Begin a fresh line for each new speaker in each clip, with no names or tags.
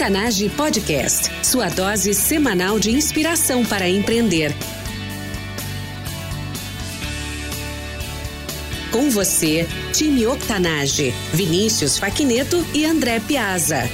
Octanage Podcast, sua dose semanal de inspiração para empreender. Com você, time Octanage, Vinícius Faquineto e André Piazza.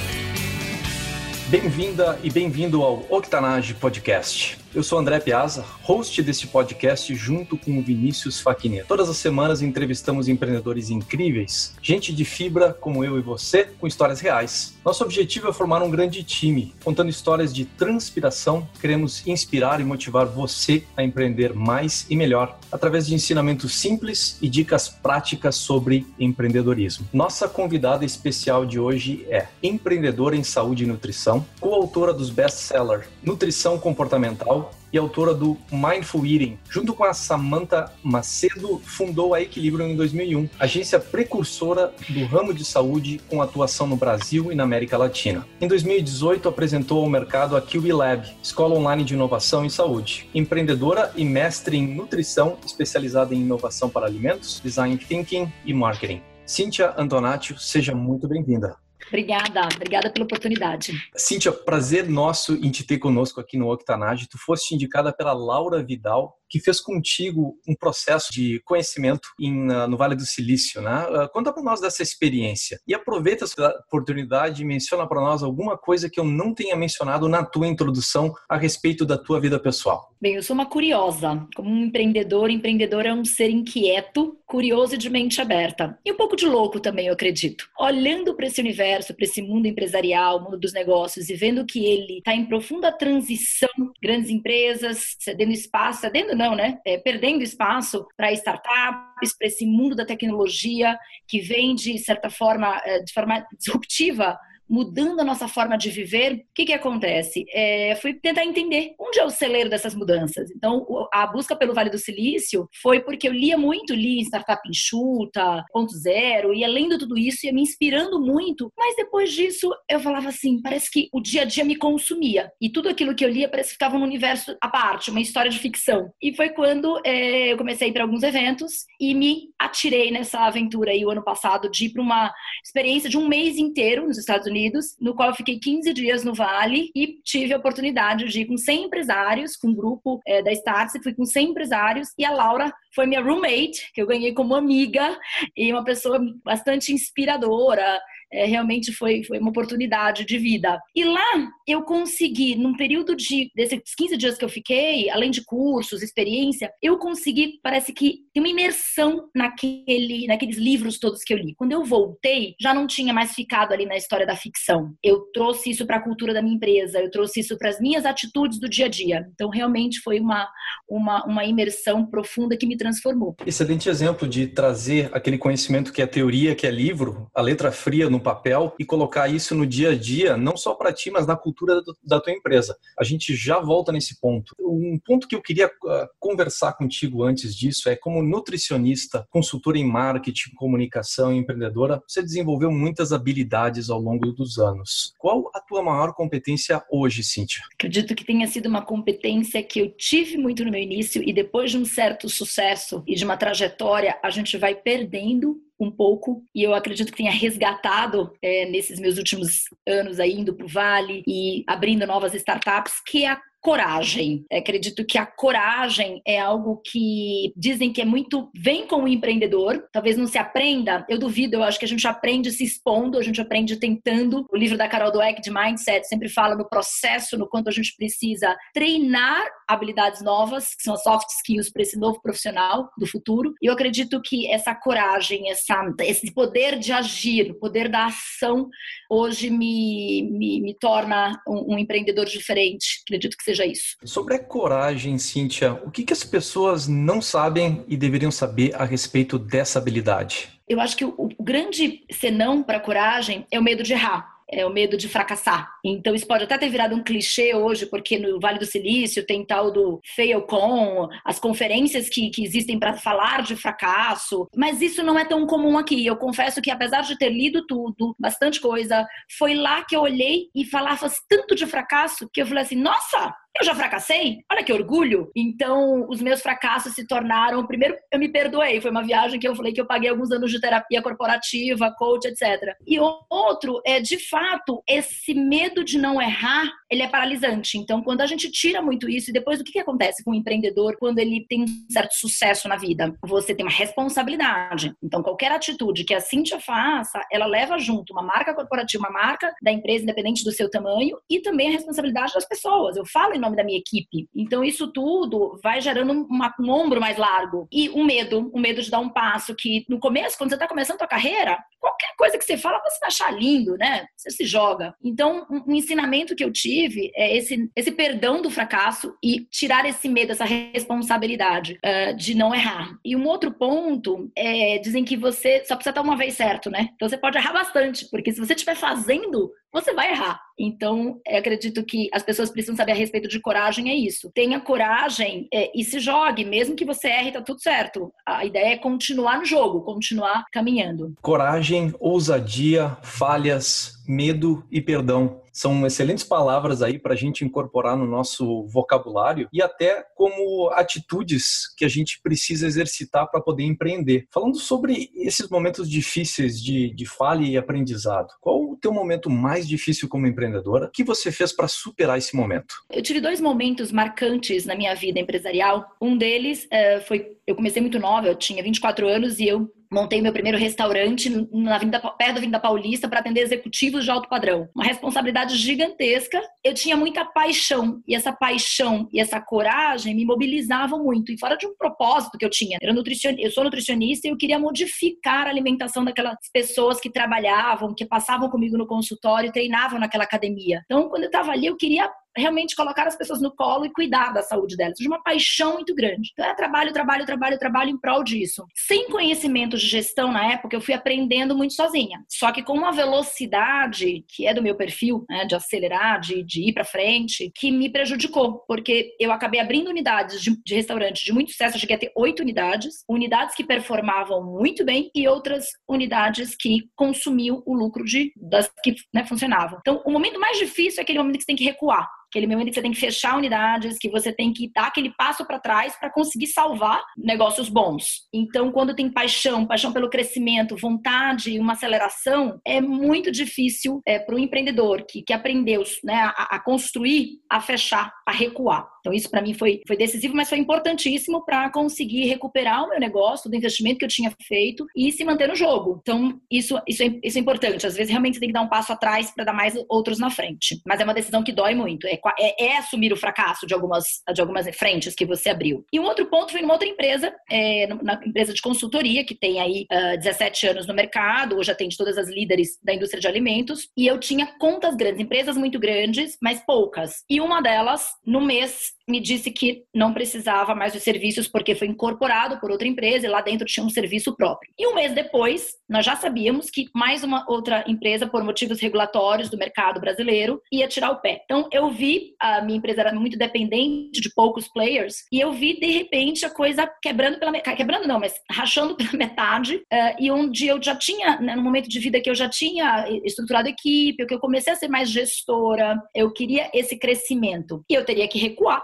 Bem-vinda e bem-vindo ao Octanage Podcast. Eu sou André Piazza, host deste podcast junto com o Vinícius Faquinha. Todas as semanas entrevistamos empreendedores incríveis, gente de fibra como eu e você, com histórias reais. Nosso objetivo é formar um grande time, contando histórias de transpiração. Queremos inspirar e motivar você a empreender mais e melhor, através de ensinamentos simples e dicas práticas sobre empreendedorismo. Nossa convidada especial de hoje é empreendedora em saúde e nutrição, coautora dos best-sellers Nutrição Comportamental e autora do Mindful Eating. Junto com a Samantha Macedo, fundou a Equilibrium em 2001, agência precursora do ramo de saúde com atuação no Brasil e na América Latina. Em 2018, apresentou ao mercado a Kiwi Lab, escola online de inovação em saúde. Empreendedora e mestre em nutrição, especializada em inovação para alimentos, design thinking e marketing. Cíntia Antonatio, seja muito bem-vinda.
Obrigada, obrigada pela oportunidade.
Cíntia, prazer nosso em te ter conosco aqui no Octanage. Tu foste indicada pela Laura Vidal, que fez contigo um processo de conhecimento em, no Vale do Silício, né? Ah, conta para nós dessa experiência e aproveita essa oportunidade e menciona para nós alguma coisa que eu não tenha mencionado na tua introdução a respeito da tua vida pessoal.
Bem, eu sou uma curiosa. Como um empreendedor, empreendedor é um ser inquieto, curioso e de mente aberta. E um pouco de louco também, eu acredito. Olhando para esse universo, para esse mundo empresarial, mundo dos negócios e vendo que ele está em profunda transição, grandes empresas cedendo espaço, cedendo não, né? É, perdendo espaço para startups, para esse mundo da tecnologia que vem de certa forma, é, de forma disruptiva mudando a nossa forma de viver, o que, que acontece? É, fui tentar entender onde é o celeiro dessas mudanças. Então, a busca pelo Vale do Silício foi porque eu lia muito, li Startup Enxuta, Ponto Zero, ia lendo tudo isso, ia me inspirando muito, mas depois disso eu falava assim, parece que o dia a dia me consumia. E tudo aquilo que eu lia parece que ficava num universo à parte, uma história de ficção. E foi quando é, eu comecei a ir para alguns eventos e me atirei nessa aventura aí o ano passado de ir para uma experiência de um mês inteiro nos Estados Unidos Unidos, no qual eu fiquei 15 dias no Vale e tive a oportunidade de ir com 100 empresários, com um grupo é, da Startse, fui com 100 empresários e a Laura foi minha roommate, que eu ganhei como amiga e uma pessoa bastante inspiradora, é, realmente foi, foi uma oportunidade de vida. E lá eu consegui, num período de desses 15 dias que eu fiquei, além de cursos, experiência, eu consegui, parece que, ter uma imersão naquele, naqueles livros todos que eu li. Quando eu voltei, já não tinha mais ficado ali na história da ficção. Eu trouxe isso para a cultura da minha empresa, eu trouxe isso para as minhas atitudes do dia a dia. Então, realmente foi uma, uma, uma imersão profunda que me transformou.
Excelente exemplo de trazer aquele conhecimento que é teoria, que é livro, a letra fria no papel e colocar isso no dia a dia, não só para ti, mas na cultura da tua empresa. A gente já volta nesse ponto. Um ponto que eu queria ah, conversar contigo antes disso é como nutricionista, consultora em marketing, comunicação e empreendedora, você desenvolveu muitas habilidades ao longo dos anos. Qual a tua maior competência hoje, Cíntia?
Acredito que tenha sido uma competência que eu tive muito no meu início e depois de um certo sucesso e de uma trajetória, a gente vai perdendo um pouco e eu acredito que tenha resgatado é, nesses meus últimos anos aí indo para o Vale e abrindo novas startups, que é a coragem. Acredito que a coragem é algo que dizem que é muito vem com o empreendedor, talvez não se aprenda, eu duvido, eu acho que a gente aprende se expondo, a gente aprende tentando. O livro da Carol Dweck de Mindset sempre fala no processo, no quanto a gente precisa treinar habilidades novas, que são as soft skills para esse novo profissional do futuro. E eu acredito que essa coragem, essa, esse poder de agir, o poder da ação, hoje me, me, me torna um, um empreendedor diferente. Acredito que seja seja isso.
Sobre a coragem, Cíntia, o que, que as pessoas não sabem e deveriam saber a respeito dessa habilidade?
Eu acho que o, grande senão para a coragem é o medo de errar é o medo de fracassar. Então isso pode até ter virado um clichê hoje, porque no Vale do Silício tem tal do FailCon, as conferências que, que existem para falar de fracasso, mas isso não é tão comum aqui. Eu confesso que apesar de ter lido tudo, bastante coisa, foi lá que eu olhei e falava tanto de fracasso que eu falei assim, nossa, Eu já fracassei? Olha que orgulho. Então, os meus fracassos se tornaram. Primeiro, eu me perdoei. Foi uma viagem que eu falei que eu paguei alguns anos de terapia corporativa, coach, etc. E outro é, de fato, esse medo de não errar, ele é paralisante. Então, quando a gente tira muito isso, e depois o que, que acontece com o empreendedor quando ele tem um certo sucesso na vida? Você tem uma responsabilidade. Então, qualquer atitude que a Cintia faça, ela leva junto uma marca corporativa, uma marca da empresa, independente do seu tamanho, e também a responsabilidade das pessoas. Eu falo em nome da minha equipe. Então, isso tudo vai gerando um ombro mais largo. E o medo, o medo de dar um passo que, no começo, quando você está começando a sua carreira, qualquer coisa que você fala, você vai achar lindo, né? Você se joga. Então, um, ensinamento que eu tive é esse, esse perdão do fracasso e tirar esse medo, essa responsabilidade uh, de não errar. E um outro ponto é, dizem que você só precisa estar uma vez certo, né? Então você pode errar bastante, porque se você estiver fazendo, você vai errar. Então, acredito que as pessoas precisam saber a respeito de coragem, é isso. Tenha coragem é, e se jogue, mesmo que você erre, tá tudo certo. A ideia é continuar no jogo, continuar caminhando.
Coragem, ousadia, falhas, medo e perdão. São excelentes palavras aí para a gente incorporar no nosso vocabulário e até como atitudes que a gente precisa exercitar para poder empreender. Falando sobre esses momentos difíceis de, de falha e aprendizado, qual o teu momento mais difícil como empreendedora? O que você fez para superar esse momento?
Eu tive dois momentos marcantes na minha vida empresarial. Um deles uh, foi, eu comecei muito nova, eu tinha 24 anos e eu montei meu primeiro restaurante na Avenida, perto da Avenida Paulista para atender executivos de alto padrão. Uma responsabilidade gigantesca. Eu tinha muita paixão e essa paixão e essa coragem me mobilizavam muito. E fora de um propósito que eu tinha, era nutricionista, eu sou nutricionista e eu queria modificar a alimentação daquelas pessoas que trabalhavam, que passavam comigo no consultório, treinavam naquela academia. Então, quando eu estava ali, eu queria realmente colocar as pessoas no colo e cuidar da saúde delas, de uma paixão muito grande. Então era trabalho, trabalho, trabalho, trabalho em prol disso. Sem conhecimento de gestão na época, eu fui aprendendo muito sozinha. Só que com uma velocidade que é do meu perfil, né, de acelerar, de, de ir para frente, que me prejudicou, porque eu acabei abrindo unidades de, de restaurante de muito sucesso, eu cheguei a ter oito unidades, unidades que performavam muito bem e outras unidades que consumiam o lucro de das que né, funcionavam. Então, o momento mais difícil é aquele momento que você tem que recuar aquele momento que você tem que fechar unidades, que você tem que dar aquele passo para trás para conseguir salvar negócios bons. Então, quando tem paixão, paixão pelo crescimento, vontade, uma aceleração, é muito difícil é, para o empreendedor que, que aprendeu né, a, a construir, a fechar, a recuar. Então, isso para mim foi, foi decisivo, mas foi importantíssimo para conseguir recuperar o meu negócio, do investimento que eu tinha feito e se manter no jogo. Então, isso, isso, é, isso é importante. Às vezes, realmente, você tem que dar um passo atrás para dar mais outros na frente. Mas é uma decisão que dói muito. É, é, é, assumir o fracasso de algumas, de algumas frentes que você abriu. E um outro ponto foi numa outra empresa, é, na empresa de consultoria, que tem aí uh, ah, 17 anos no mercado, hoje atende todas as líderes da indústria de alimentos. E eu tinha contas grandes, empresas muito grandes, mas poucas. E uma delas, no mês, me disse que não precisava mais dos serviços porque foi incorporado por outra empresa e lá dentro tinha um serviço próprio. E um mês depois, nós já sabíamos que mais uma outra empresa, por motivos regulatórios do mercado brasileiro, ia tirar o pé. Então, eu vi, a minha empresa era muito dependente de poucos players, e eu vi, de repente, a coisa quebrando pela metade, quebrando não, mas rachando pela metade, uh, e onde eu já tinha, né, no momento de vida que eu já tinha estruturado equipe, que eu comecei a ser mais gestora, eu queria esse crescimento. E eu teria que recuar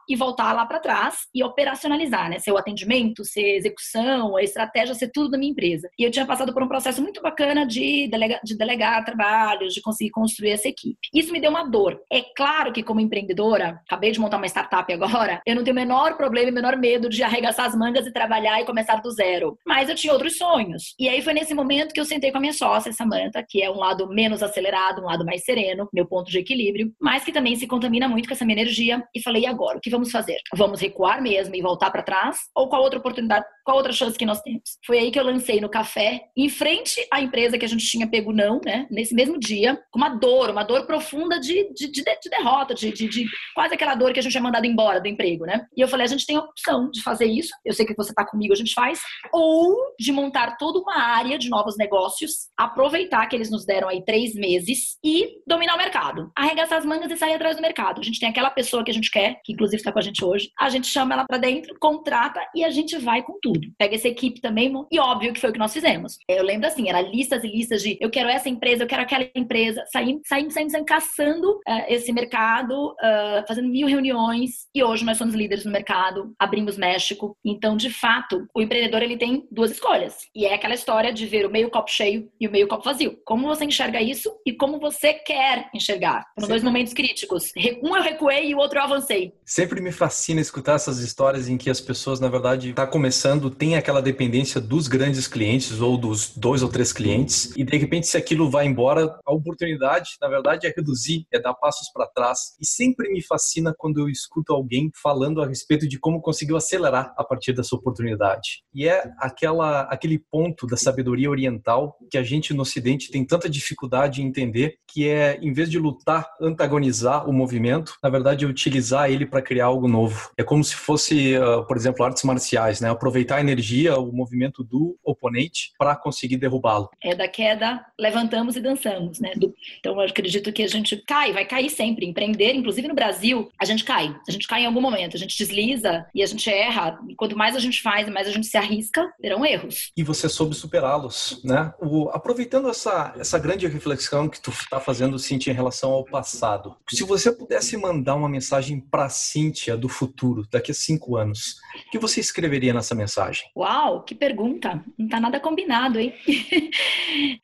e voltar lá para trás e operacionalizar, né? Ser o atendimento, ser execução, a estratégia, ser tudo da minha empresa. E eu tinha passado por um processo muito bacana de, de delegar trabalhos, de conseguir construir essa equipe. Isso me deu uma dor. É claro que, como empreendedora, acabei de montar uma startup agora, eu não tenho o menor problema e menor medo de arregaçar as mangas e trabalhar e começar do zero. Mas eu tinha outros sonhos. E aí foi nesse momento que eu sentei com a minha sócia, Samantha, que é um lado menos acelerado, um lado mais sereno, meu ponto de equilíbrio, mas que também se contamina muito com essa minha energia. E falei, e agora? O que vamos fazer? Vamos recuar mesmo e voltar para trás? Ou qual outra oportunidade, qual outra chance que nós temos? Foi aí que eu lancei no café, em frente à empresa que a gente tinha pego não, né? Nesse mesmo dia, com uma dor, uma dor profunda de, de, de, de derrota, de, de, de, quase aquela dor que a gente é mandado embora do emprego, né? E eu falei, a gente tem a opção de fazer isso, eu sei que você tá comigo, a gente faz, ou de montar toda uma área de novos negócios, aproveitar que eles nos deram aí três meses e dominar o mercado. Arregaçar as mangas e sair atrás do mercado. A gente tem aquela pessoa que a gente quer, que inclusive está com a gente hoje, a gente chama ela para dentro, contrata e a gente vai com tudo. Pega essa equipe também, e óbvio que foi o que nós fizemos. Eu lembro assim, era listas e listas de eu quero essa empresa, eu quero aquela empresa. Saímos, saímos, saímos, saímos caçando uh, esse mercado, uh, fazendo mil reuniões, e hoje nós somos líderes no mercado, abrimos México. Então, de fato, o empreendedor ele tem duas escolhas. E é aquela história de ver o meio copo cheio e o meio copo vazio. Como você enxerga isso e como você quer enxergar. Foram dois momentos críticos. Um eu recuei e o outro eu avancei.
Sempre me fascina escutar essas histórias em que as pessoas, na verdade, estão tá começando, tem aquela dependência dos grandes clientes ou dos dois ou três clientes, e de repente, se aquilo vai embora, a oportunidade, na verdade, é reduzir, é dar passos para trás. E sempre me fascina quando eu escuto alguém falando a respeito de como conseguiu acelerar a partir dessa oportunidade. E é aquela, aquele ponto da sabedoria oriental que a gente no Ocidente tem tanta dificuldade em entender, que é, em vez de lutar, antagonizar o movimento, na verdade, utilizar ele para criar algo novo. É como se fosse, uh, por exemplo, artes marciais, né? Aproveitar a energia, o movimento do oponente para conseguir derrubá-lo.
É da queda, levantamos e dançamos, né? Do... Então, eu acredito que a gente cai, vai cair sempre. Empreender, inclusive no Brasil, a gente cai. A gente cai em algum momento, a gente desliza e a gente erra. E quanto mais a gente faz, mais a gente se arrisca, terão erros.
E você soube superá-los, né? O... aproveitando essa, essa grande reflexão que tu está fazendo, Cintia, em relação ao passado, se você pudesse mandar uma mensagem para Cíntia do futuro, daqui a cinco anos, o que você escreveria nessa mensagem?
Uau, que pergunta! Não tá nada combinado, hein?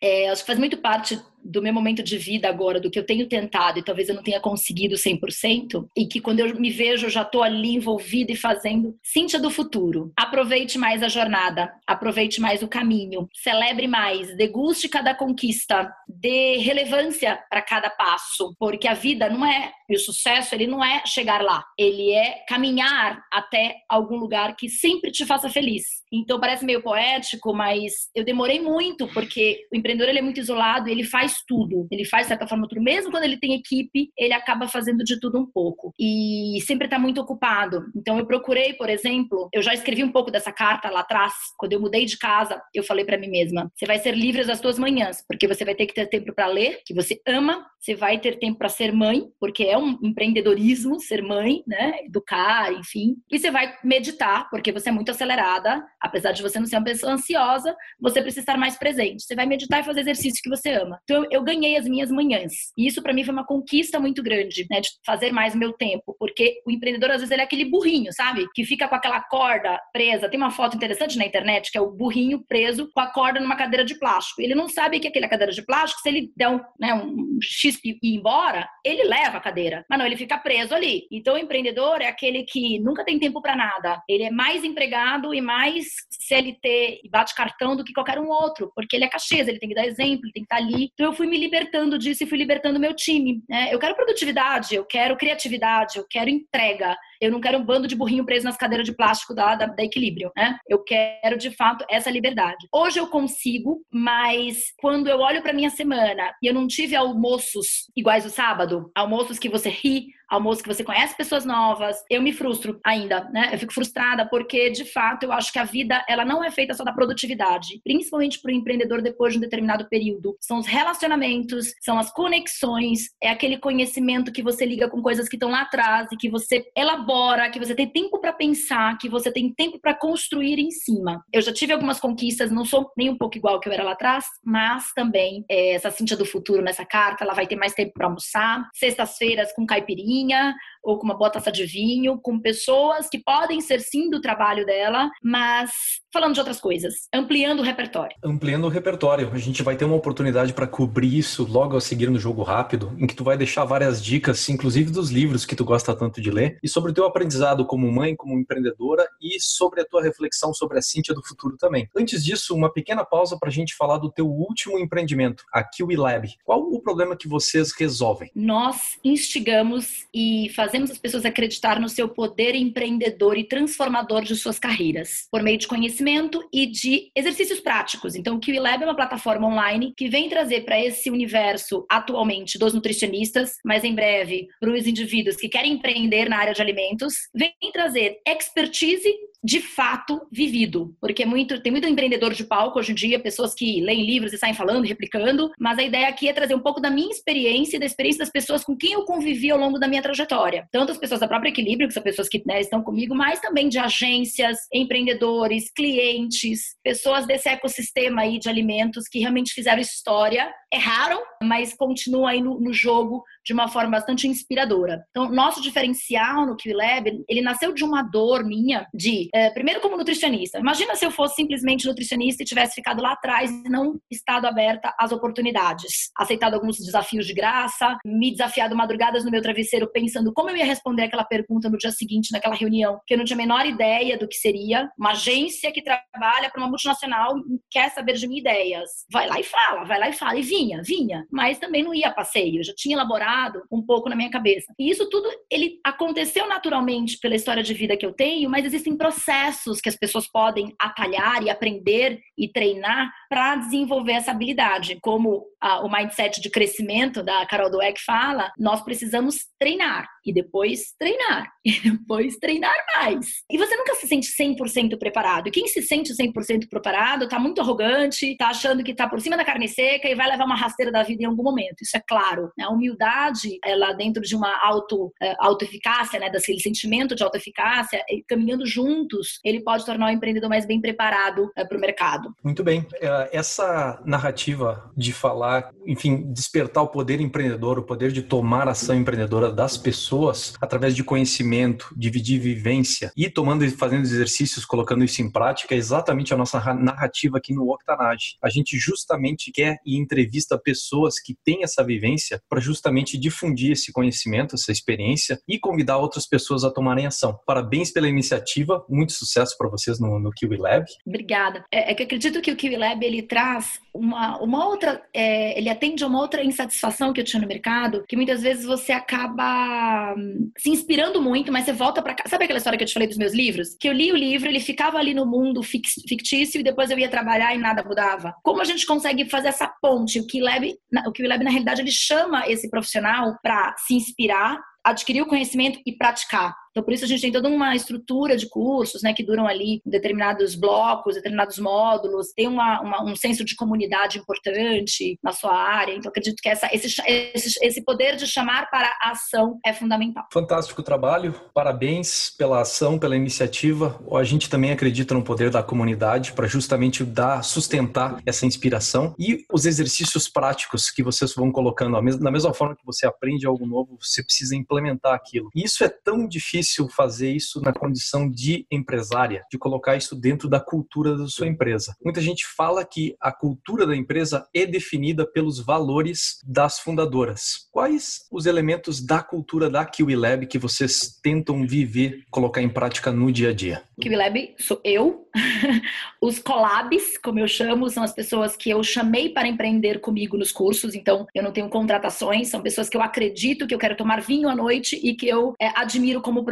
é, acho que faz muito parte do meu momento de vida agora, do que eu tenho tentado e talvez eu não tenha conseguido 100%, e que quando eu me vejo eu já estou ali envolvida e fazendo. Cíntia do futuro, aproveite mais a jornada, aproveite mais o caminho, celebre mais, deguste cada conquista, dê relevância para cada passo, porque a vida não é, e o sucesso ele não é chegar lá, ele é caminhar até algum lugar que sempre te faça feliz. Então parece meio poético, mas eu demorei muito porque o empreendedor ele é muito isolado, ele faz tudo. Ele faz de certa forma tudo. Mesmo quando ele tem equipe, ele acaba fazendo de tudo um pouco. E sempre está muito ocupado. Então eu procurei, por exemplo, eu já escrevi um pouco dessa carta lá atrás. Quando eu mudei de casa, eu falei para mim mesma: você vai ser livre das suas manhãs, porque você vai ter que ter tempo para ler, que você ama. Você vai ter tempo para ser mãe, porque é um empreendedorismo ser mãe, né? Educar, enfim. E você vai meditar, porque você é muito acelerada. Apesar de você não ser uma pessoa ansiosa, você precisa estar mais presente. Você vai meditar e fazer exercício que você ama. Então eu ganhei as minhas manhãs. E isso para mim foi uma conquista muito grande, né, de fazer mais meu tempo, porque o empreendedor às vezes ele é aquele burrinho, sabe? Que fica com aquela corda presa. Tem uma foto interessante na internet que é o burrinho preso com a corda numa cadeira de plástico. Ele não sabe que aquela cadeira de plástico, se ele der um, né, um e ir embora, ele leva a cadeira. Mas não, ele fica preso ali. Então o empreendedor é aquele que nunca tem tempo para nada. Ele é mais empregado e mais CLT e bate cartão do que qualquer um outro, porque ele é cachês, ele tem que dar exemplo, ele tem que estar tá ali. Então eu fui me libertando disso e fui libertando meu time. Né? Eu quero produtividade, eu quero criatividade, eu quero entrega. Eu não quero um bando de burrinho preso nas cadeiras de plástico da, da, da equilíbrio, né? Eu quero, de fato, essa liberdade. Hoje eu consigo, mas quando eu olho para minha semana e eu não tive almoços iguais o sábado, almoços que você ri, almoço que você conhece pessoas novas, eu me frustro ainda, né? Eu fico frustrada porque, de fato, eu acho que a vida, ela não é feita só da produtividade, principalmente para o empreendedor depois de um determinado período. São os relacionamentos, são as conexões, é aquele conhecimento que você liga com coisas que estão lá atrás e que você elabora, que você tem tempo para pensar, que você tem tempo para construir em cima. Eu já tive algumas conquistas, não sou nem um pouco igual que eu era lá atrás, mas também é, essa Cintia do futuro nessa carta, ela vai ter mais tempo para almoçar, sextas-feiras com caipirinha ou com uma boa taça de vinho, com pessoas que podem ser sim do trabalho dela, mas falando de outras coisas, ampliando o repertório.
Ampliando o repertório. A gente vai ter uma oportunidade para cobrir isso logo a seguir no jogo rápido, em que tu vai deixar várias dicas, inclusive dos livros que tu gosta tanto de ler, e sobre o teu aprendizado como mãe, como empreendedora e sobre a tua reflexão sobre a Cíntia do futuro também. Antes disso, uma pequena pausa para a gente falar do teu último empreendimento, a Kiwi Lab. Qual o problema que vocês resolvem?
Nós instigamos e fazemos as pessoas acreditar no seu poder empreendedor e transformador de suas carreiras, por meio de conhecimento conhecimento e de exercícios práticos. Então, o Kiwi Lab é uma plataforma online que vem trazer para esse universo atualmente dos nutricionistas, mas em breve para os indivíduos que querem empreender na área de alimentos, vem trazer expertise de fato vivido, porque é muito, tem muito empreendedor de palco hoje em dia, pessoas que leem livros e saem falando, replicando, mas a ideia aqui é trazer um pouco da minha experiência e da experiência das pessoas com quem eu convivi ao longo da minha trajetória. Tanto as pessoas da própria Equilíbrio, que são pessoas que né, estão comigo, mas também de agências, empreendedores, clientes, pessoas desse ecossistema aí de alimentos que realmente fizeram história, erraram, mas continuam aí no, no jogo de uma forma bastante inspiradora. Então, nosso diferencial no QLab, ele nasceu de uma dor minha de, é, primeiro como nutricionista. Imagina se eu fosse simplesmente nutricionista e tivesse ficado lá atrás e não estado aberta às oportunidades, aceitado alguns desafios de graça, me desafiado madrugadas no meu travesseiro pensando como eu ia responder aquela pergunta no dia seguinte naquela reunião, que eu não tinha a menor ideia do que seria. Uma agência que trabalha para uma multinacional quer saber de mim ideias. Vai lá e fala, vai lá e fala. E vinha, vinha, mas também não ia a passeio. Eu já tinha elaborado um pouco na minha cabeça. E isso tudo, ele aconteceu naturalmente pela história de vida que eu tenho, mas existem processos que as pessoas podem atalhar e aprender e treinar para desenvolver essa habilidade. Como a, o mindset de crescimento da Carol Dweck fala, nós precisamos treinar e depois treinar e depois treinar mais. E você nunca se sente 100% preparado. E quem se sente 100% preparado tá muito arrogante, tá achando que tá por cima da carne seca e vai levar uma rasteira da vida em algum momento. Isso é claro. Né? A humildade, ela dentro de uma auto, uh, autoeficácia, né, daquele sentimento de autoeficácia, caminhando juntos, ele pode tornar o empreendedor mais bem preparado uh, para o mercado.
Muito bem. Essa narrativa de falar, enfim, despertar o poder empreendedor, o poder de tomar ação empreendedora das pessoas através de conhecimento, dividir vivência e tomando e fazendo exercícios, colocando isso em prática, é exatamente a nossa narrativa aqui no Octanage. A gente justamente quer e entrevista pessoas que têm essa vivência para justamente difundir esse conhecimento, essa experiência e convidar outras pessoas a tomarem ação. Parabéns pela iniciativa, muito sucesso para vocês no, no Kiwi Lab.
Obrigada. É, é, que acredito que o Kiwi Lab ele traz uma, uma outra, é, ele atende a uma outra insatisfação que eu tinha no mercado, que muitas vezes você acaba se inspirando muito, mas você volta para cá. Sabe aquela história que eu te falei dos meus livros? Que eu li o livro, ele ficava ali no mundo fictício e depois eu ia trabalhar e nada mudava. Como a gente consegue fazer essa ponte? O QLab, o QLab na realidade, ele chama esse profissional para se inspirar, adquirir o conhecimento e praticar. Então, por isso a gente tem toda uma estrutura de cursos, né, que duram ali determinados blocos, determinados módulos, tem uma, uma, um senso de comunidade importante na sua área. Então, acredito que essa, esse, esse, esse poder de chamar para a ação é fundamental.
Fantástico trabalho, parabéns pela ação, pela iniciativa. A gente também acredita no poder da comunidade para justamente dar, sustentar essa inspiração e os exercícios práticos que vocês vão colocando. Da mesma forma que você aprende algo novo, você precisa implementar aquilo. E isso é tão difícil difícil fazer isso na condição de empresária, de colocar isso dentro da cultura da sua empresa. Muita gente fala que a cultura da empresa é definida pelos valores das fundadoras. Quais os elementos da cultura da Kiwi Lab que vocês tentam viver, colocar em prática no dia a dia?
Kiwi Lab sou eu. Os collabs, como eu chamo, são as pessoas que eu chamei para empreender comigo nos cursos. Então, eu não tenho contratações, são pessoas que eu acredito que eu quero tomar vinho à noite e que eu é, admiro como.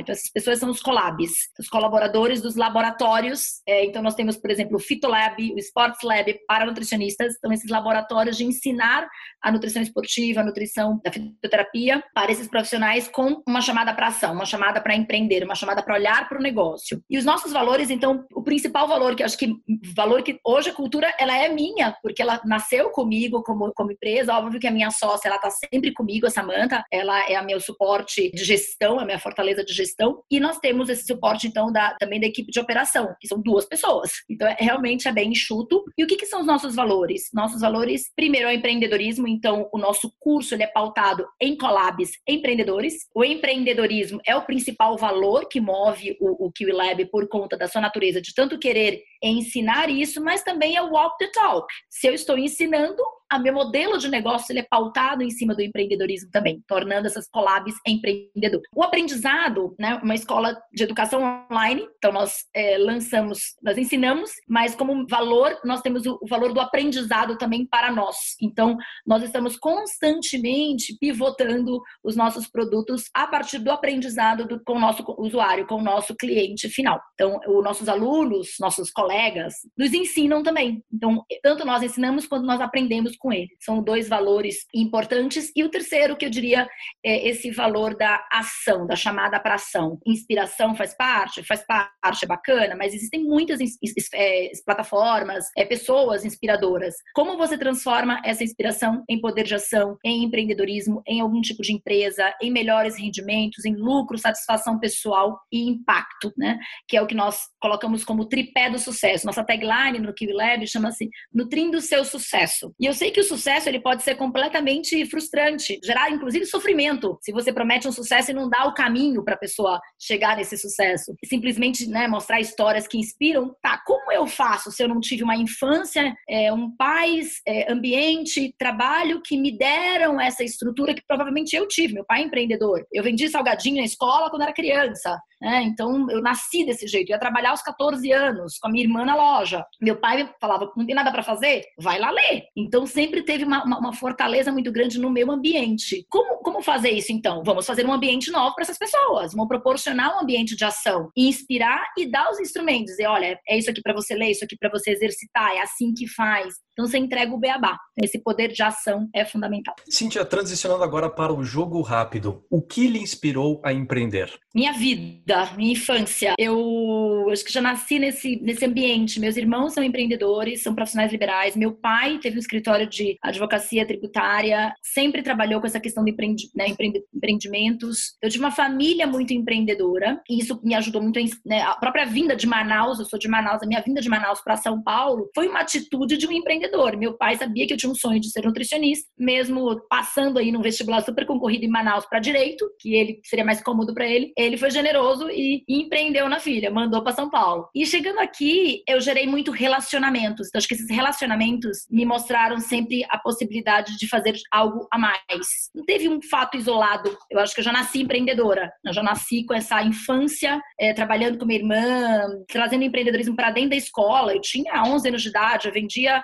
Então, essas pessoas são os collabs, os colaboradores dos laboratórios. É, então, nós temos, por exemplo, o Fitolab, o Sports Lab para nutricionistas. Então, esses laboratórios de ensinar a nutrição esportiva, a nutrição da fitoterapia para esses profissionais com uma chamada para ação, uma chamada para empreender, uma chamada para olhar para o negócio. E os nossos valores, então, o principal valor que eu acho que valor que hoje a cultura ela é minha, porque ela nasceu comigo como, como empresa. Óbvio que a minha sócia, ela tá sempre comigo, a Samanta, ela é a meu suporte de gestão, a minha fortaleza de gestão. E nós temos esse suporte, então, da, também da equipe de operação, que são duas pessoas. Então, é, realmente é bem enxuto. E o que, que são os nossos valores? Nossos valores, primeiro, é o empreendedorismo. Então, o nosso curso ele é pautado em collabs empreendedores. O empreendedorismo é o principal valor que move o, o Kiwi Lab por conta da sua natureza de tanto querer ensinar isso, mas também é o walk the talk. Se eu estou ensinando, a meu modelo de negócio ele é pautado em cima do empreendedorismo também, tornando essas collabs empreendedor. O aprendizado, né, uma escola de educação online, então nós é, lançamos, nós ensinamos, mas como valor nós temos o, valor do aprendizado também para nós. Então nós estamos constantemente pivotando os nossos produtos a partir do aprendizado do, com o nosso usuário, com o nosso cliente final. Então os nossos alunos, nossos colegas nos ensinam também. Então tanto nós ensinamos quanto nós aprendemos com ele. São dois valores importantes. E o terceiro, que eu diria, é esse valor da ação, da chamada para ação. Inspiração faz parte? Faz parte, é bacana, mas existem muitas é, plataformas, é, pessoas inspiradoras. Como você transforma essa inspiração em poder de ação, em empreendedorismo, em algum tipo de empresa, em melhores rendimentos, em lucro, satisfação pessoal e impacto, né? Que é o que nós colocamos como tripé do sucesso. Nossa tagline no Kiwi Lab chama-se Nutrindo o seu sucesso. E eu sei que o sucesso ele pode ser completamente frustrante, gerar inclusive sofrimento, se você promete um sucesso e não dá o caminho para a pessoa chegar nesse sucesso. Simplesmente, né, mostrar histórias que inspiram. Tá, como eu faço se eu não tive uma infância, é, um pai, é, ambiente, trabalho que me deram essa estrutura que provavelmente eu tive. Meu pai é empreendedor. Eu vendi salgadinho na escola quando era criança. Né? Então, eu nasci desse jeito. Eu ia trabalhar aos 14 anos com a minha irmã na loja. Meu pai falava: não tem nada para fazer? Vai lá ler. Então, sempre teve uma, uma, uma, fortaleza muito grande no meu ambiente. Como, como fazer isso, então? Vamos fazer um ambiente novo para essas pessoas. Vamos proporcionar um ambiente de ação. Inspirar e dar os instrumentos. Dizer: olha, é isso aqui para você ler, isso aqui para você exercitar. É assim que faz. Então, você entrega o beabá. Esse poder de ação é fundamental.
Cíntia, transicionando agora para o jogo rápido. O que lhe inspirou a empreender?
Minha vida minha infância. Eu acho que já nasci nesse, nesse ambiente. Meus irmãos são empreendedores, são profissionais liberais. Meu pai teve um escritório de advocacia tributária, sempre trabalhou com essa questão de empreendi, né, empreendimentos. Eu tive uma família muito empreendedora e isso me ajudou muito. Né, a própria vinda de Manaus, eu sou de Manaus, a minha vinda de Manaus para São Paulo foi uma atitude de um empreendedor. Meu pai sabia que eu tinha um sonho de ser nutricionista, mesmo passando aí num vestibular super concorrido em Manaus para direito, que ele seria mais cômodo para ele. Ele foi generoso e, empreendeu na filha, mandou para São Paulo. E chegando aqui, eu gerei muito relacionamentos. Então, acho que esses relacionamentos me mostraram sempre a possibilidade de fazer algo a mais. Não teve um fato isolado. Eu acho que eu já nasci empreendedora. Eu já nasci com essa infância, é, trabalhando com minha irmã, trazendo empreendedorismo para dentro da escola. Eu tinha 11 anos de idade, eu vendia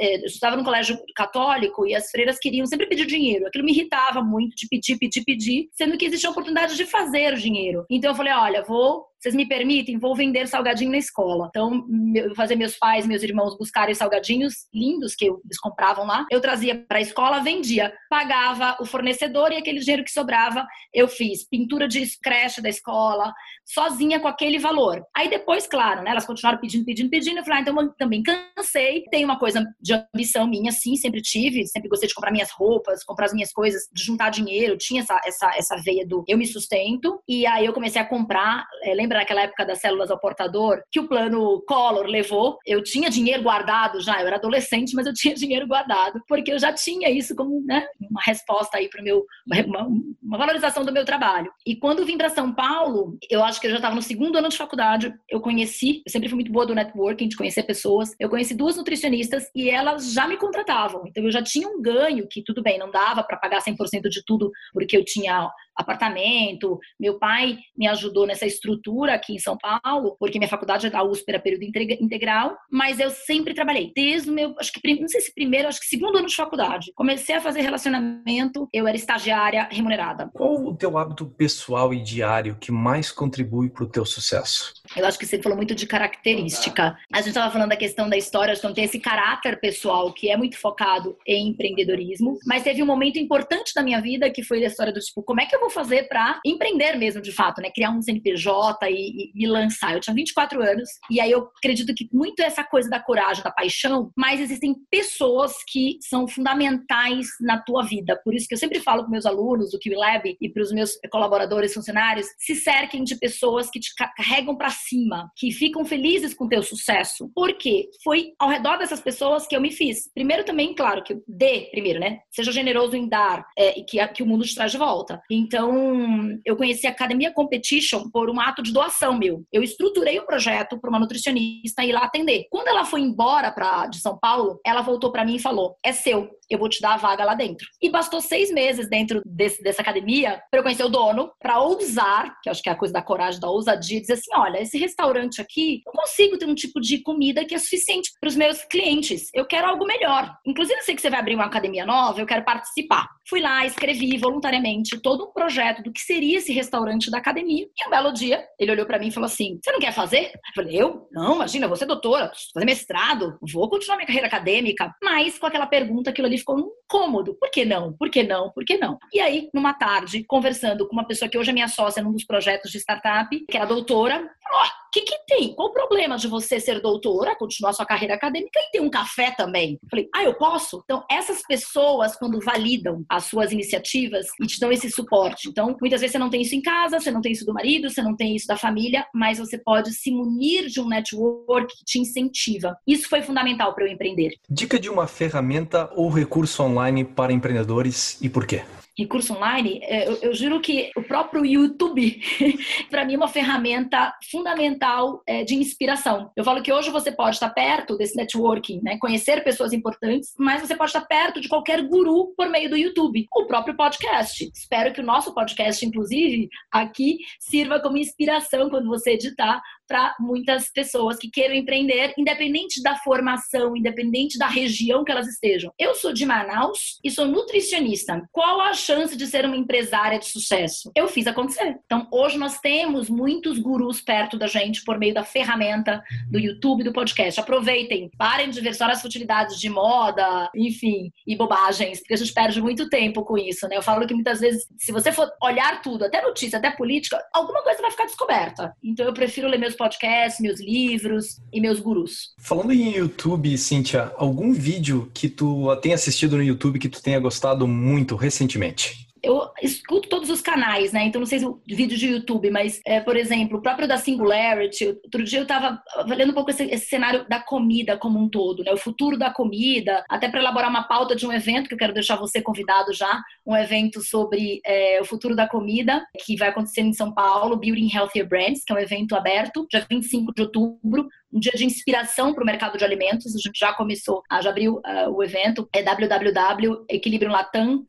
é, eu estava no colégio católico e as freiras queriam sempre pedir dinheiro. Aquilo me irritava muito de pedir, pedir, pedir, sendo que existia a oportunidade de fazer o dinheiro. Então eu falei, olha, vou vocês me permitem? Vou vender salgadinho na escola. Então, eu fazer meus pais, meus irmãos buscarem salgadinhos lindos que eles compravam lá. Eu trazia para a escola, vendia, pagava o fornecedor e aquele dinheiro que sobrava eu fiz pintura de creche da escola, sozinha com aquele valor. Aí depois, claro, né, elas continuaram pedindo, pedindo, pedindo. Eu falei, ah, então eu também cansei. Tem uma coisa de ambição minha, sim, sempre tive, sempre gostei de comprar minhas roupas, comprar as minhas coisas, de juntar dinheiro. Tinha essa, essa, essa veia do eu me sustento. E aí eu comecei a comprar, é, lembra lembra naquela época das células ao portador, que o plano Collor levou? Eu tinha dinheiro guardado já, eu era adolescente, mas eu tinha dinheiro guardado, porque eu já tinha isso como né, uma resposta aí para o meu, uma, uma, valorização do meu trabalho. E quando vim para São Paulo, eu acho que eu já estava no segundo ano de faculdade, eu conheci, eu sempre fui muito boa do networking, de conhecer pessoas, eu conheci duas nutricionistas e elas já me contratavam, então eu já tinha um ganho que tudo bem, não dava para pagar 100% de tudo, porque eu tinha apartamento. Meu pai me ajudou nessa estrutura aqui em São Paulo, porque minha faculdade é da USP era período integral, mas eu sempre trabalhei. Desde o meu, acho que não sei se primeiro, acho que segundo ano de faculdade. Comecei a fazer relacionamento, eu era estagiária remunerada.
Qual o teu hábito pessoal e diário que mais contribui para o teu sucesso?
Eu acho que você falou muito de característica. A gente estava falando da questão da história, então tem esse caráter pessoal que é muito focado em empreendedorismo, mas teve um momento importante da minha vida que foi a história do tipo, como é que eu vou fazer para empreender mesmo de fato, né? Criar um CNPJ e, e, lançar. Eu tinha 24 anos e aí eu acredito que muito essa coisa da coragem, da paixão, mas existem pessoas que são fundamentais na tua vida. Por isso que eu sempre falo para meus alunos do QLab e para os meus colaboradores, funcionários, se cerquem de pessoas que te carregam para cima, que ficam felizes com o teu sucesso. Porque foi ao redor dessas pessoas que eu me fiz. Primeiro também, claro, que dê primeiro, né? Seja generoso em dar é, e que, que o mundo te traz de volta. Então, eu conheci a Academia Competition por um ato de doação meu. Eu estruturei o projeto para uma nutricionista ir lá atender. Quando ela foi embora pra, de São Paulo, ela voltou para mim e falou: é seu, eu vou te dar a vaga lá dentro. E bastou seis meses dentro desse, dessa academia para eu conhecer o dono, para ousar, que acho que é a coisa da coragem, da ousadia, dizer assim: olha, esse restaurante aqui, não consigo ter um tipo de comida que é suficiente para os meus clientes. Eu quero algo melhor. Inclusive, eu sei que você vai abrir uma academia nova, eu quero participar. Fui lá, escrevi voluntariamente todo um projeto do que seria esse restaurante da academia. E um belo dia, ele olhou para mim e falou assim: Você não quer fazer? Eu falei: Eu? Não, imagina, você é doutora, fazer mestrado, vou continuar minha carreira acadêmica. Mas com aquela pergunta, aquilo ali ficou incômodo. Por que não? Por que não? Por que não? E aí, numa tarde, conversando com uma pessoa que hoje é minha sócia num dos projetos de startup, que era doutora, falou: o que, que tem? Qual o problema de você ser doutora, continuar sua carreira acadêmica e ter um café também? Eu falei, ah, eu posso? Então, essas pessoas, quando validam as suas iniciativas e te dão esse suporte. Então, muitas vezes você não tem isso em casa, você não tem isso do marido, você não tem isso da família, mas você pode se munir de um network que te incentiva. Isso foi fundamental para eu empreender.
Dica de uma ferramenta ou recurso online para empreendedores e por quê?
Recurso online, é, eu, eu juro que o próprio YouTube, para mim, é uma ferramenta fundamental é, de inspiração. Eu falo que hoje você pode estar perto desse networking, né? conhecer pessoas importantes, mas você pode estar perto de qualquer guru por meio do YouTube, o próprio podcast. Espero que o nosso podcast, inclusive, aqui sirva como inspiração quando você editar para muitas pessoas que queiram empreender, independente da formação, independente da região que elas estejam. Eu sou de Manaus e sou nutricionista. Qual a chance de ser uma empresária de sucesso? Eu fiz acontecer. Então, hoje nós temos muitos gurus perto da gente por meio da ferramenta do YouTube do podcast. Aproveitem, parem de ver só as futilidades de moda, enfim, e bobagens, porque a gente perde muito tempo com isso, né? Eu falo que muitas vezes, se você for olhar tudo, até notícia, até política, alguma coisa vai ficar descoberta. Então, eu prefiro ler meus meus podcasts, meus livros e meus gurus.
Falando em YouTube, Cíntia, algum vídeo que tu tenha assistido no YouTube que tu tenha gostado muito recentemente?
Eu escuto todos os canais, né? Então, não sei se o vídeo de YouTube, mas, é, por exemplo, o próprio da Singularity. Outro dia eu estava lendo um pouco esse, esse, cenário da comida como um todo, né? O futuro da comida, até para elaborar uma pauta de um evento que eu quero deixar você convidado já, um evento sobre é, o futuro da comida, que vai acontecer em São Paulo, Building Healthier Brands, que é um evento aberto, dia 25 de outubro, um dia de inspiração para o mercado de alimentos. A gente já começou, já abriu uh, o evento, é www.equilibriumlatam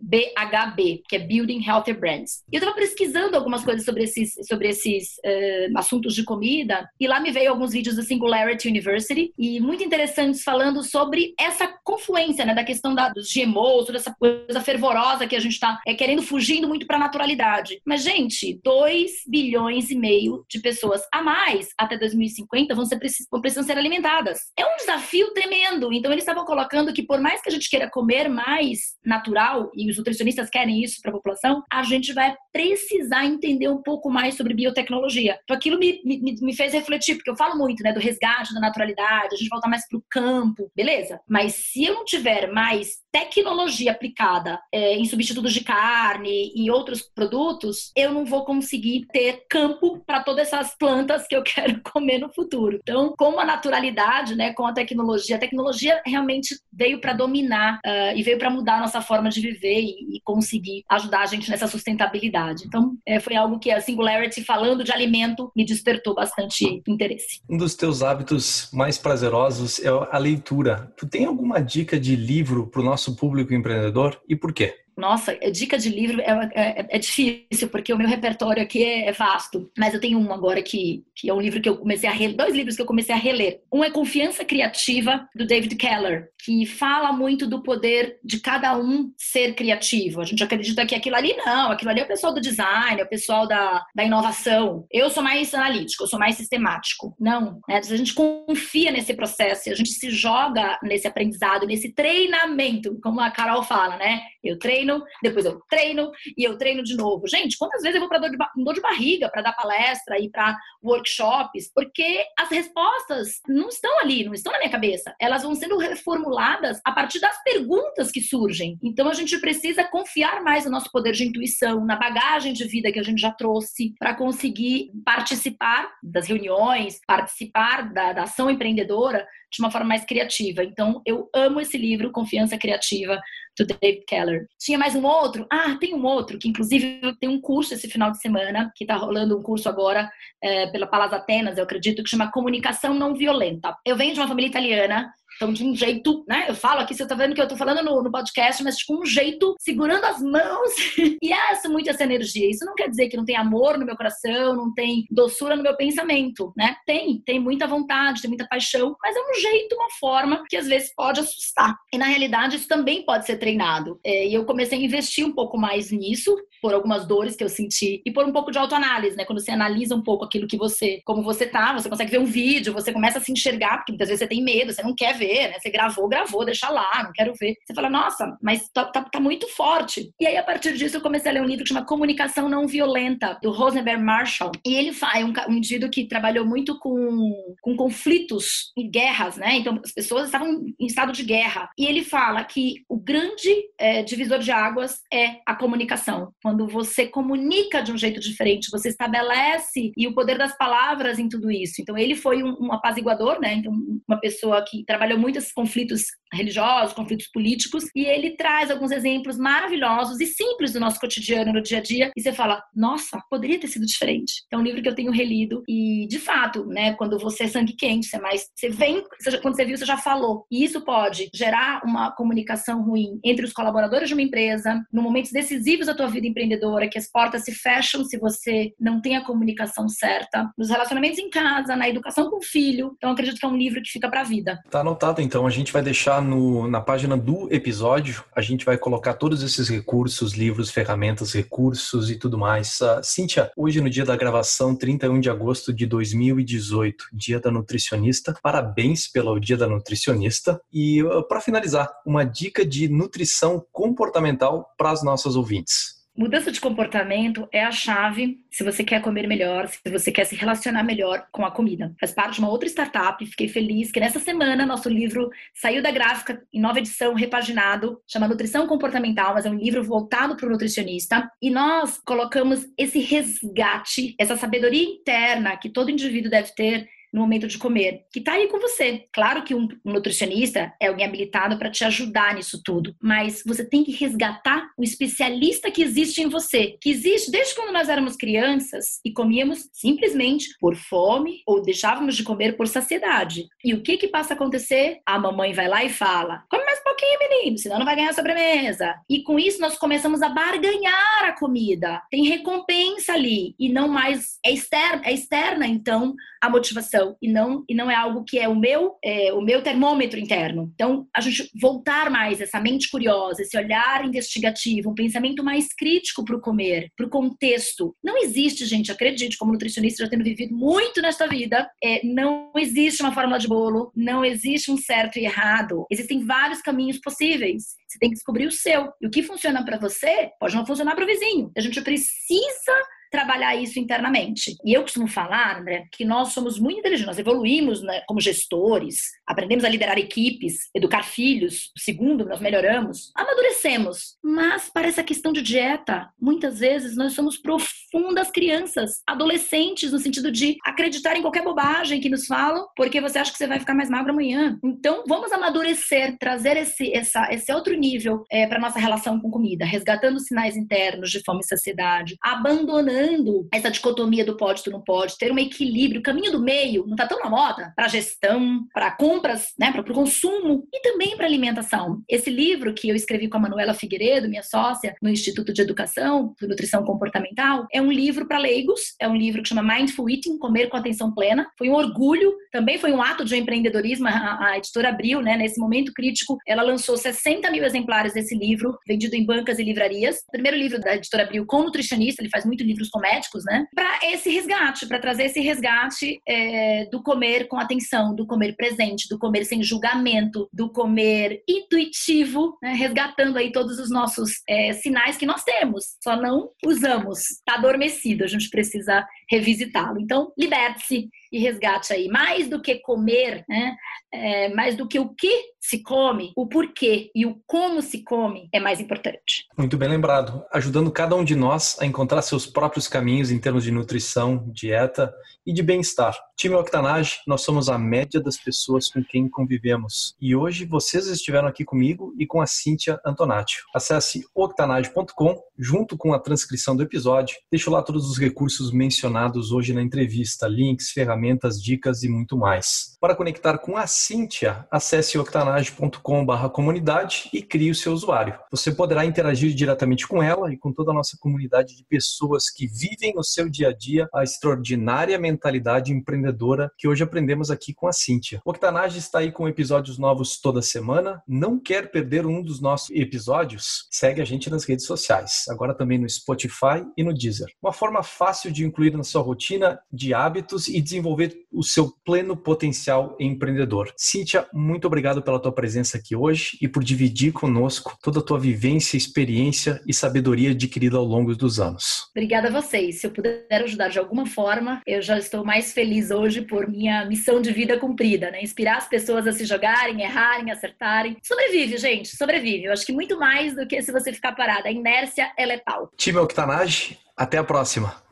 BHB, que é Building Healthy Brands. E eu estava pesquisando algumas coisas sobre esses, sobre esses uh, assuntos de comida, e lá me veio alguns vídeos da Singularity University, e muito interessantes falando sobre essa confluência, né, da questão da, dos GMOs, toda essa coisa fervorosa que a gente está é, querendo fugindo muito para a naturalidade. Mas, gente, 2 bilhões e meio de pessoas a mais até 2050 50 vão, ser, vão precisam ser alimentadas. É um desafio tremendo. Então, eles estavam colocando que, por mais que a gente queira comer mais natural, e os nutricionistas querem isso para a população, a gente vai precisar entender um pouco mais sobre biotecnologia. Então, aquilo me, me, me fez refletir, porque eu falo muito né, do resgate da naturalidade, a gente voltar mais para o campo, beleza? Mas se eu não tiver mais tecnologia aplicada é, em substitutos de carne e outros produtos, eu não vou conseguir ter campo para todas essas plantas que eu quero comer no futuro. Então, com a naturalidade, né, com a tecnologia, a tecnologia realmente veio para dominar uh, e veio para mudar a nossa forma de viver e, e, conseguir ajudar a gente nessa sustentabilidade. Então, é, foi algo que a Singularity, falando de alimento, me despertou bastante interesse.
Um dos teus hábitos mais prazerosos é a leitura. Tu tem alguma dica de livro para o nosso público empreendedor e por quê?
Nossa, dica de livro é, é, é, difícil, porque o meu repertório aqui é, é, vasto. Mas eu tenho um agora que, que é um livro que eu comecei a reler, dois livros que eu comecei a reler. Um é Confiança Criativa, do David Keller, que fala muito do poder de cada um ser criativo. A gente acredita que aquilo ali não, aquilo ali é o pessoal do design, é o pessoal da, da inovação. Eu sou mais analítico, eu sou mais sistemático. Não, né? A gente confia nesse processo, a gente se joga nesse aprendizado, nesse treinamento, como a Carol fala, né? Eu treino depois eu treino e eu treino de novo. Gente, quantas vezes eu vou para dor, dor, de barriga para dar palestra e para workshops? Porque as respostas não estão ali, não estão na minha cabeça. Elas vão sendo reformuladas a partir das perguntas que surgem. Então a gente precisa confiar mais no nosso poder de intuição, na bagagem de vida que a gente já trouxe para conseguir participar das reuniões, participar da, da ação empreendedora de uma forma mais criativa. Então, eu amo esse livro, Confiança Criativa, do David Keller. Tinha mais um outro? Ah, tem um outro, que inclusive tem um curso esse final de semana, que está rolando um curso agora é, pela Palas Atenas, eu acredito, que chama Comunicação Não Violenta. Eu venho de uma família italiana, então, de um jeito, né? Eu falo aqui, você tá vendo que eu tô falando no, no podcast, mas tipo, um jeito segurando as mãos e essa, muito essa energia. Isso não quer dizer que não tem amor no meu coração, não tem doçura no meu pensamento, né? Tem, tem muita vontade, tem muita paixão, mas é um jeito, uma forma que às vezes pode assustar. E na realidade, isso também pode ser treinado. É, e eu comecei a investir um pouco mais nisso por algumas dores que eu senti e por um pouco de autoanálise, né? Quando você analisa um pouco aquilo que você, como você tá, você consegue ver um vídeo, você começa a se enxergar, porque muitas vezes você tem medo, você não quer ver, né? Você gravou, gravou, deixa lá, não quero ver. Você fala, nossa, mas tá, tá, tá muito forte. E aí, a partir disso, eu comecei a ler um livro que chama Comunicação Não Violenta, do Rosenberg Marshall. E ele faz um, um indivíduo que trabalhou muito com, com conflitos e guerras, né? Então, as pessoas estavam em estado de guerra. E ele fala que o grande é, divisor de águas é a comunicação. Quando você comunica de um jeito diferente, você estabelece e o poder das palavras em tudo isso. Então ele foi um, um apaziguador, né? Então uma pessoa que trabalhou muito esses conflitos religiosos, conflitos políticos, e ele traz alguns exemplos maravilhosos e simples do nosso cotidiano, no dia a dia, e você fala, nossa, poderia ter sido diferente. É um livro que eu tenho relido e, de fato, né, quando você é sangue quente, você é mais, você vem, quando você viu, você já falou, e isso pode gerar uma comunicação ruim entre os colaboradores de uma empresa, no momentos decisivos da tua vida empreendedora, que as portas se fecham se você não tem a comunicação certa, nos relacionamentos em casa, na educação com o filho. Então, acredito que é um livro que fica para a vida.
Tá anotado, então. A gente vai deixar no, na página do episódio, a gente vai colocar todos esses recursos, livros, ferramentas, recursos e tudo mais. Uh, Cíntia, hoje no dia da gravação, 31 de agosto de 2018, dia da nutricionista. Parabéns pelo dia da nutricionista. E uh, para finalizar, uma dica de nutrição comportamental para as nossas ouvintes.
Mudança de comportamento é a chave se você quer comer melhor, se você quer se relacionar melhor com a comida. Faz parte de uma outra startup, fiquei feliz que nessa semana nosso livro saiu da gráfica em nova edição, repaginado, chama Nutrição Comportamental, mas é um livro voltado para o nutricionista. E nós colocamos esse resgate, essa sabedoria interna que todo indivíduo deve ter no momento de comer, que está aí com você. Claro que um nutricionista é alguém habilitado para te ajudar nisso tudo, mas você tem que resgatar o especialista que existe em você, que existe desde quando nós éramos crianças e comíamos simplesmente por fome ou deixávamos de comer por saciedade. E o que que passa a acontecer? A mamãe vai lá e fala: "Come mais um pouquinho, menino, senão não vai ganhar sobremesa". E com isso nós começamos a barganhar a comida. Tem recompensa ali e não mais é externa, é externa então a motivação e não e não é algo que é o meu é, o meu termômetro interno. Então a gente voltar mais essa mente curiosa, esse olhar investigativo, um pensamento mais crítico para o comer, para o contexto. Não existe, gente, acredite, como nutricionista já tendo vivido muito nesta vida, é, não existe uma fórmula de bolo, não existe um certo e errado. Existem vários caminhos possíveis. Você tem que descobrir o seu. E o que funciona para você pode não funcionar para o vizinho. A gente precisa trabalhar isso internamente. E eu costumo falar, André, que nós somos muito inteligentes, nós evoluímos né, como gestores, aprendemos a liderar equipes, educar filhos, segundo, nós melhoramos, amadurecemos. Mas para essa questão de dieta, muitas vezes nós somos profundas crianças, adolescentes, no sentido de acreditar em qualquer bobagem que nos falam, porque você acha que você vai ficar mais magro amanhã. Então, vamos amadurecer, trazer esse, essa, esse outro nível é, para nossa relação com comida, resgatando sinais internos de fome e saciedade, abandonando essa dicotomia do pode, tu não pode, ter um equilíbrio, o caminho do meio não está tão na moda para gestão, para compras, né, para o consumo e também para alimentação. Esse livro que eu escrevi com a Manuela Figueiredo, minha sócia, no Instituto de Educação de Nutrição Comportamental, é um livro para leigos, é um livro que chama Mindful Eating, Comer com Atenção Plena. Foi um orgulho, também foi um ato de empreendedorismo. A, a editora Abril, né, nesse momento crítico, ela lançou 60 mil exemplares desse livro, vendido em bancas e livrarias. Primeiro livro da editora Abril com nutricionista, ele faz muito livros com médicos, né? Para esse resgate, para trazer esse resgate é, do comer com atenção, do comer presente, do comer sem julgamento, do comer intuitivo, né? resgatando aí todos os nossos é, sinais que nós temos, só não usamos. Está adormecido, a gente precisa revisitá-lo. Então, liberte-se e resgate aí. Mais do que comer, né? É, mais do que o que se come, o porquê e o como se come é mais importante.
Muito bem lembrado. Ajudando cada um de nós a encontrar seus próprios caminhos em termos de nutrição, dieta e de bem-estar. Time Octanage, nós somos a média das pessoas com quem convivemos. E hoje vocês estiveram aqui comigo e com a Cíntia Antonati. Acesse octanage.com junto com a transcrição do episódio. Deixo lá todos os recursos mencionados hoje na entrevista, links, ferramentas ferramentas, dicas e muito mais. Para conectar com a Cíntia, acesse octanage.com/comunidade e crie o seu usuário. Você poderá interagir diretamente com ela e com toda a nossa comunidade de pessoas que vivem no seu dia a dia a extraordinária mentalidade empreendedora que hoje aprendemos aqui com a Cíntia. O Octanage está aí com episódios novos toda semana. Não quer perder um dos nossos episódios? Segue a gente nas redes sociais, agora também no Spotify e no Deezer. Uma forma fácil de incluir na sua rotina de hábitos e desenvolver o seu pleno potencial empreendedor. Cíntia, muito obrigado pela tua presença aqui hoje e por dividir conosco toda a tua vivência, experiência e sabedoria adquirida ao longo dos anos.
Obrigada a vocês. Se eu puder ajudar de alguma forma, eu já estou mais feliz hoje por minha missão de vida cumprida, né? Inspirar as pessoas a se jogarem, errarem, acertarem. Sobrevive, gente, sobrevive. Eu acho que muito mais do que se você ficar parada. A inércia é letal.
Time Octanage, até a próxima.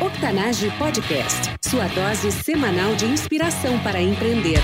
Octanage Podcast, sua dose semanal de inspiração para empreender.